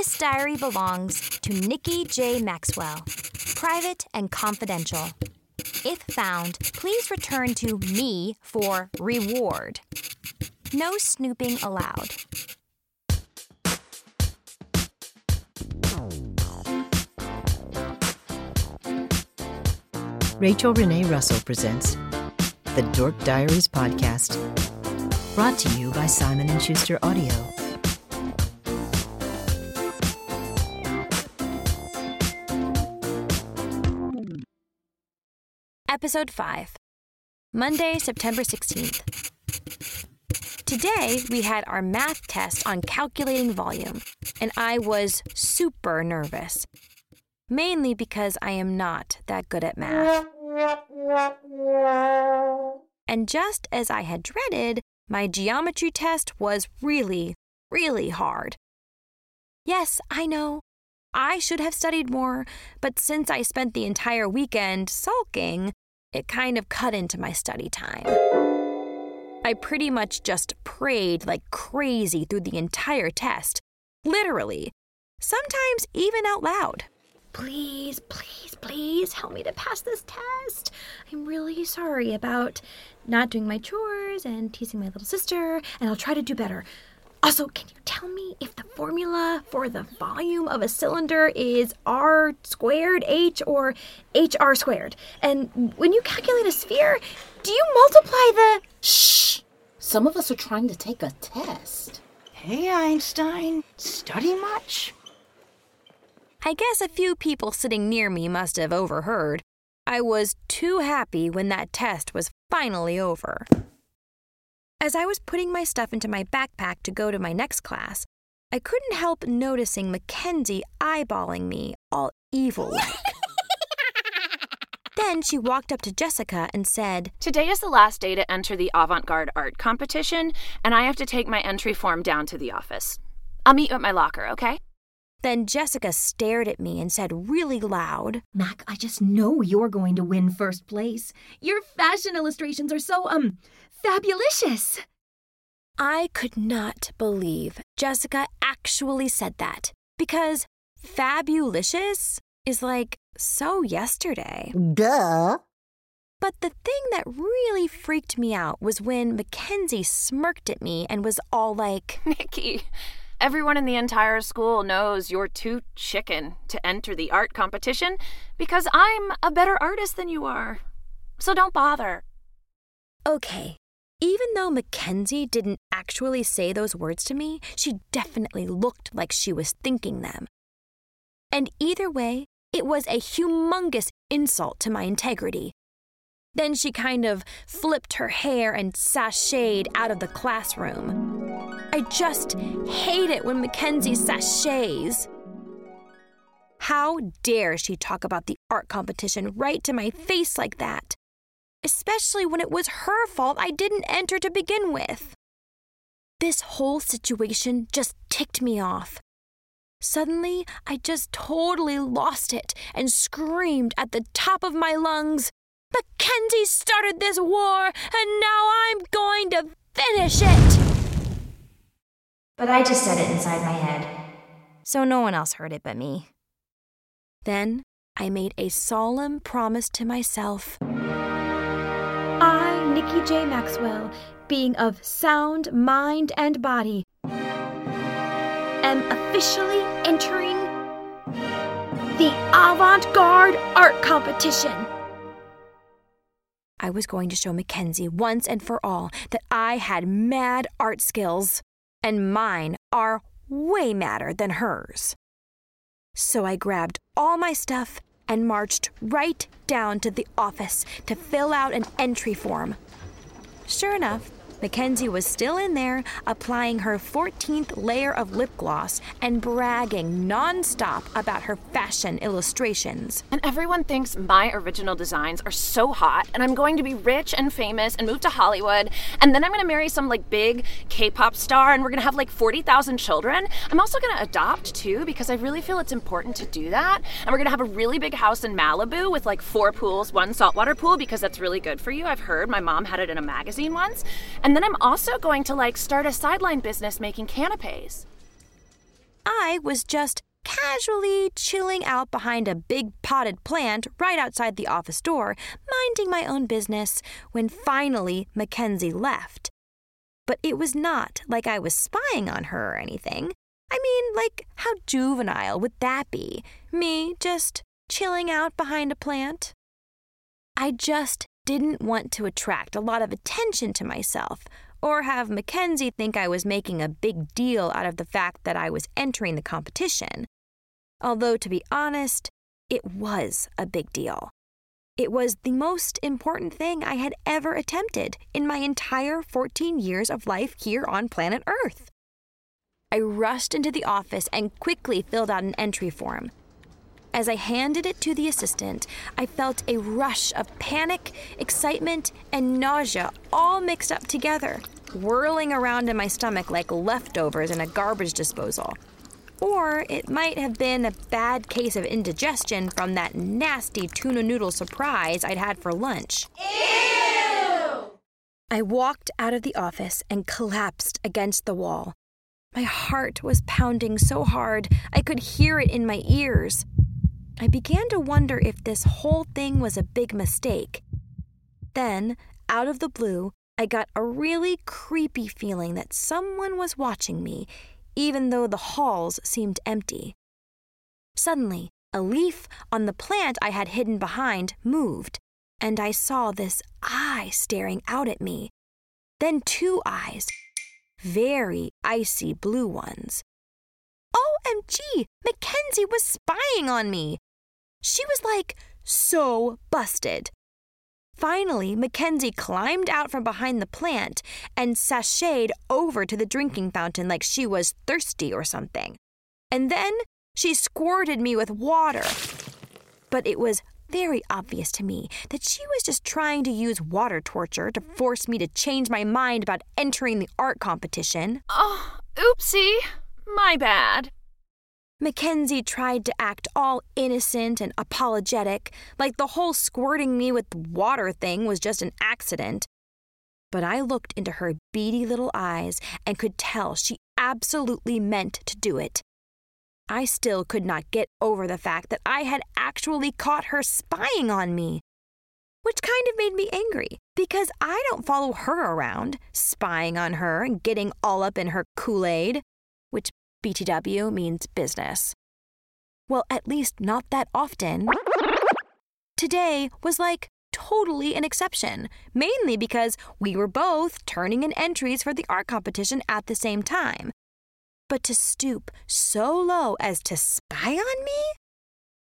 This diary belongs to Nikki J. Maxwell, private and confidential. If found, please return to me for reward. No snooping allowed. Rachel Renee Russell presents the Dork Diaries podcast, brought to you by Simon and Schuster Audio. Episode 5 Monday, September 16th. Today, we had our math test on calculating volume, and I was super nervous. Mainly because I am not that good at math. And just as I had dreaded, my geometry test was really, really hard. Yes, I know. I should have studied more, but since I spent the entire weekend sulking, it kind of cut into my study time. I pretty much just prayed like crazy through the entire test. Literally. Sometimes even out loud. Please, please, please help me to pass this test. I'm really sorry about not doing my chores and teasing my little sister, and I'll try to do better. Also, can you tell me if the formula for the volume of a cylinder is r squared h or hr squared? And when you calculate a sphere, do you multiply the. Shh! Some of us are trying to take a test. Hey, Einstein. Study much? I guess a few people sitting near me must have overheard. I was too happy when that test was finally over. As I was putting my stuff into my backpack to go to my next class, I couldn't help noticing Mackenzie eyeballing me, all evil like. then she walked up to Jessica and said, Today is the last day to enter the avant garde art competition, and I have to take my entry form down to the office. I'll meet you at my locker, okay? Then Jessica stared at me and said really loud, Mac, I just know you're going to win first place. Your fashion illustrations are so, um, fabulicious. I could not believe Jessica actually said that because fabulicious is like so yesterday. Duh. But the thing that really freaked me out was when Mackenzie smirked at me and was all like, Nikki, everyone in the entire school knows you're too chicken to enter the art competition because I'm a better artist than you are. So don't bother. Okay, even though Mackenzie didn't actually say those words to me, she definitely looked like she was thinking them. And either way, it was a humongous insult to my integrity. Then she kind of flipped her hair and sashayed out of the classroom. I just hate it when Mackenzie sashays. How dare she talk about the art competition right to my face like that? Especially when it was her fault I didn't enter to begin with. This whole situation just ticked me off. Suddenly, I just totally lost it and screamed at the top of my lungs, Mackenzie started this war, and now I'm going to finish it! But I just said it inside my head, so no one else heard it but me. Then I made a solemn promise to myself. I, Nikki J. Maxwell, being of sound mind and body, am officially entering the avant garde art competition. I was going to show Mackenzie once and for all that I had mad art skills, and mine are way madder than hers. So I grabbed all my stuff and marched right down to the office to fill out an entry form. Sure enough, Mackenzie was still in there, applying her 14th layer of lip gloss and bragging nonstop about her fashion illustrations. And everyone thinks my original designs are so hot, and I'm going to be rich and famous and move to Hollywood, and then I'm going to marry some like big K-pop star, and we're going to have like 40,000 children. I'm also going to adopt too because I really feel it's important to do that. And we're going to have a really big house in Malibu with like four pools, one saltwater pool because that's really good for you. I've heard my mom had it in a magazine once. And then I'm also going to like start a sideline business making canapes. I was just casually chilling out behind a big potted plant right outside the office door, minding my own business, when finally Mackenzie left. But it was not like I was spying on her or anything. I mean, like, how juvenile would that be? Me just chilling out behind a plant? I just didn't want to attract a lot of attention to myself or have Mackenzie think I was making a big deal out of the fact that I was entering the competition. Although, to be honest, it was a big deal. It was the most important thing I had ever attempted in my entire 14 years of life here on planet Earth. I rushed into the office and quickly filled out an entry form. As I handed it to the assistant, I felt a rush of panic, excitement, and nausea all mixed up together, whirling around in my stomach like leftovers in a garbage disposal. Or it might have been a bad case of indigestion from that nasty tuna noodle surprise I'd had for lunch. Ew! I walked out of the office and collapsed against the wall. My heart was pounding so hard I could hear it in my ears. I began to wonder if this whole thing was a big mistake. Then, out of the blue, I got a really creepy feeling that someone was watching me, even though the halls seemed empty. Suddenly, a leaf on the plant I had hidden behind moved, and I saw this eye staring out at me. Then two eyes, very icy blue ones. OMG! Mackenzie was spying on me! She was like so busted. Finally, Mackenzie climbed out from behind the plant and sashayed over to the drinking fountain like she was thirsty or something. And then she squirted me with water. But it was very obvious to me that she was just trying to use water torture to force me to change my mind about entering the art competition. Oh, oopsie. My bad. Mackenzie tried to act all innocent and apologetic, like the whole squirting me with water thing was just an accident. But I looked into her beady little eyes and could tell she absolutely meant to do it. I still could not get over the fact that I had actually caught her spying on me. Which kind of made me angry, because I don't follow her around, spying on her and getting all up in her Kool Aid, which BTW means business. Well, at least not that often. Today was like totally an exception, mainly because we were both turning in entries for the art competition at the same time. But to stoop so low as to spy on me?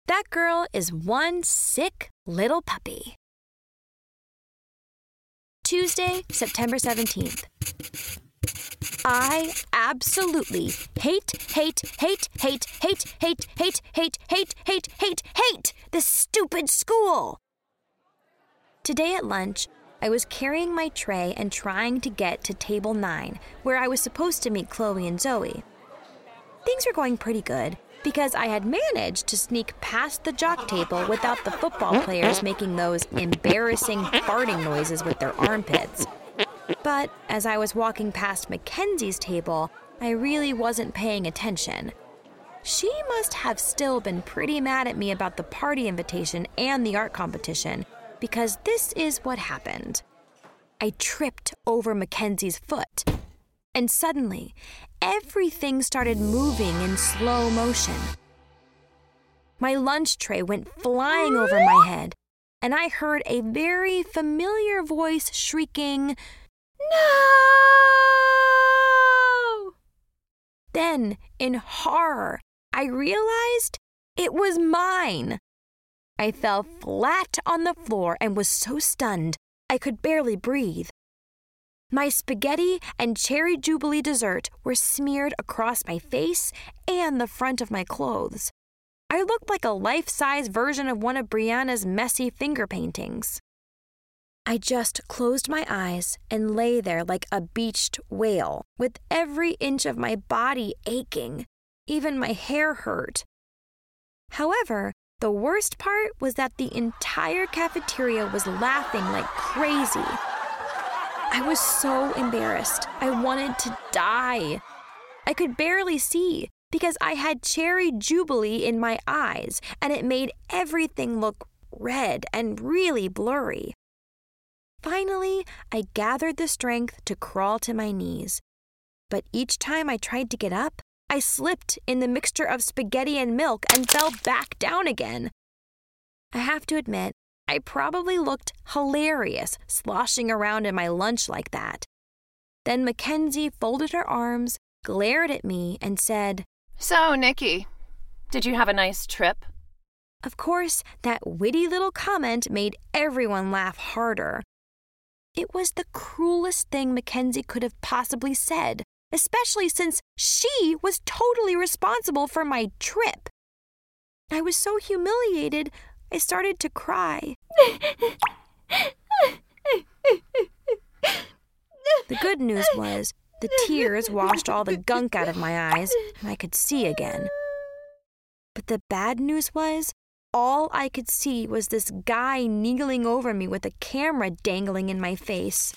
That girl is one sick little puppy. Tuesday, September 17th. I absolutely hate, hate, hate, hate, hate, hate, hate, hate, hate, hate, hate, hate this stupid school. Today at lunch, I was carrying my tray and trying to get to table nine, where I was supposed to meet Chloe and Zoe. Things were going pretty good because I had managed to sneak past the jock table without the football players making those embarrassing farting noises with their armpits. But as I was walking past Mackenzie's table, I really wasn't paying attention. She must have still been pretty mad at me about the party invitation and the art competition, because this is what happened. I tripped over Mackenzie's foot, and suddenly, everything started moving in slow motion. My lunch tray went flying over my head, and I heard a very familiar voice shrieking, no! Then, in horror, I realized it was mine. I fell flat on the floor and was so stunned I could barely breathe. My spaghetti and cherry jubilee dessert were smeared across my face and the front of my clothes. I looked like a life size version of one of Brianna's messy finger paintings. I just closed my eyes and lay there like a beached whale, with every inch of my body aching. Even my hair hurt. However, the worst part was that the entire cafeteria was laughing like crazy. I was so embarrassed. I wanted to die. I could barely see, because I had cherry jubilee in my eyes and it made everything look red and really blurry. Finally, I gathered the strength to crawl to my knees. But each time I tried to get up, I slipped in the mixture of spaghetti and milk and fell back down again. I have to admit, I probably looked hilarious sloshing around in my lunch like that. Then Mackenzie folded her arms, glared at me, and said, So, Nikki, did you have a nice trip? Of course, that witty little comment made everyone laugh harder. It was the cruelest thing Mackenzie could have possibly said, especially since she was totally responsible for my trip. I was so humiliated, I started to cry. the good news was the tears washed all the gunk out of my eyes and I could see again. But the bad news was all I could see was this guy kneeling over me with a camera dangling in my face.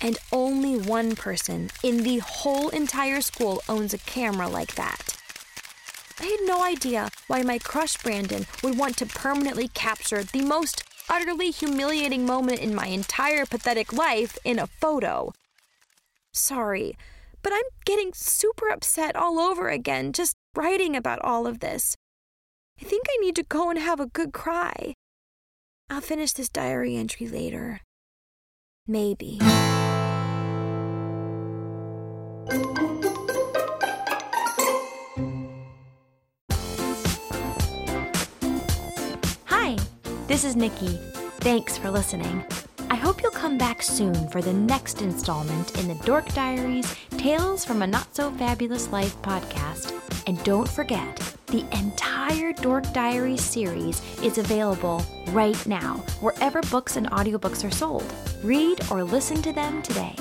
And only one person in the whole entire school owns a camera like that. I had no idea why my crush Brandon would want to permanently capture the most utterly humiliating moment in my entire pathetic life in a photo. Sorry, but I'm getting super upset all over again just writing about all of this. I think I need to go and have a good cry. I'll finish this diary entry later. Maybe. Hi, this is Nikki. Thanks for listening. I hope you'll come back soon for the next installment in the Dork Diaries Tales from a Not So Fabulous Life podcast. And don't forget, the entire Dork Diaries series is available right now, wherever books and audiobooks are sold. Read or listen to them today.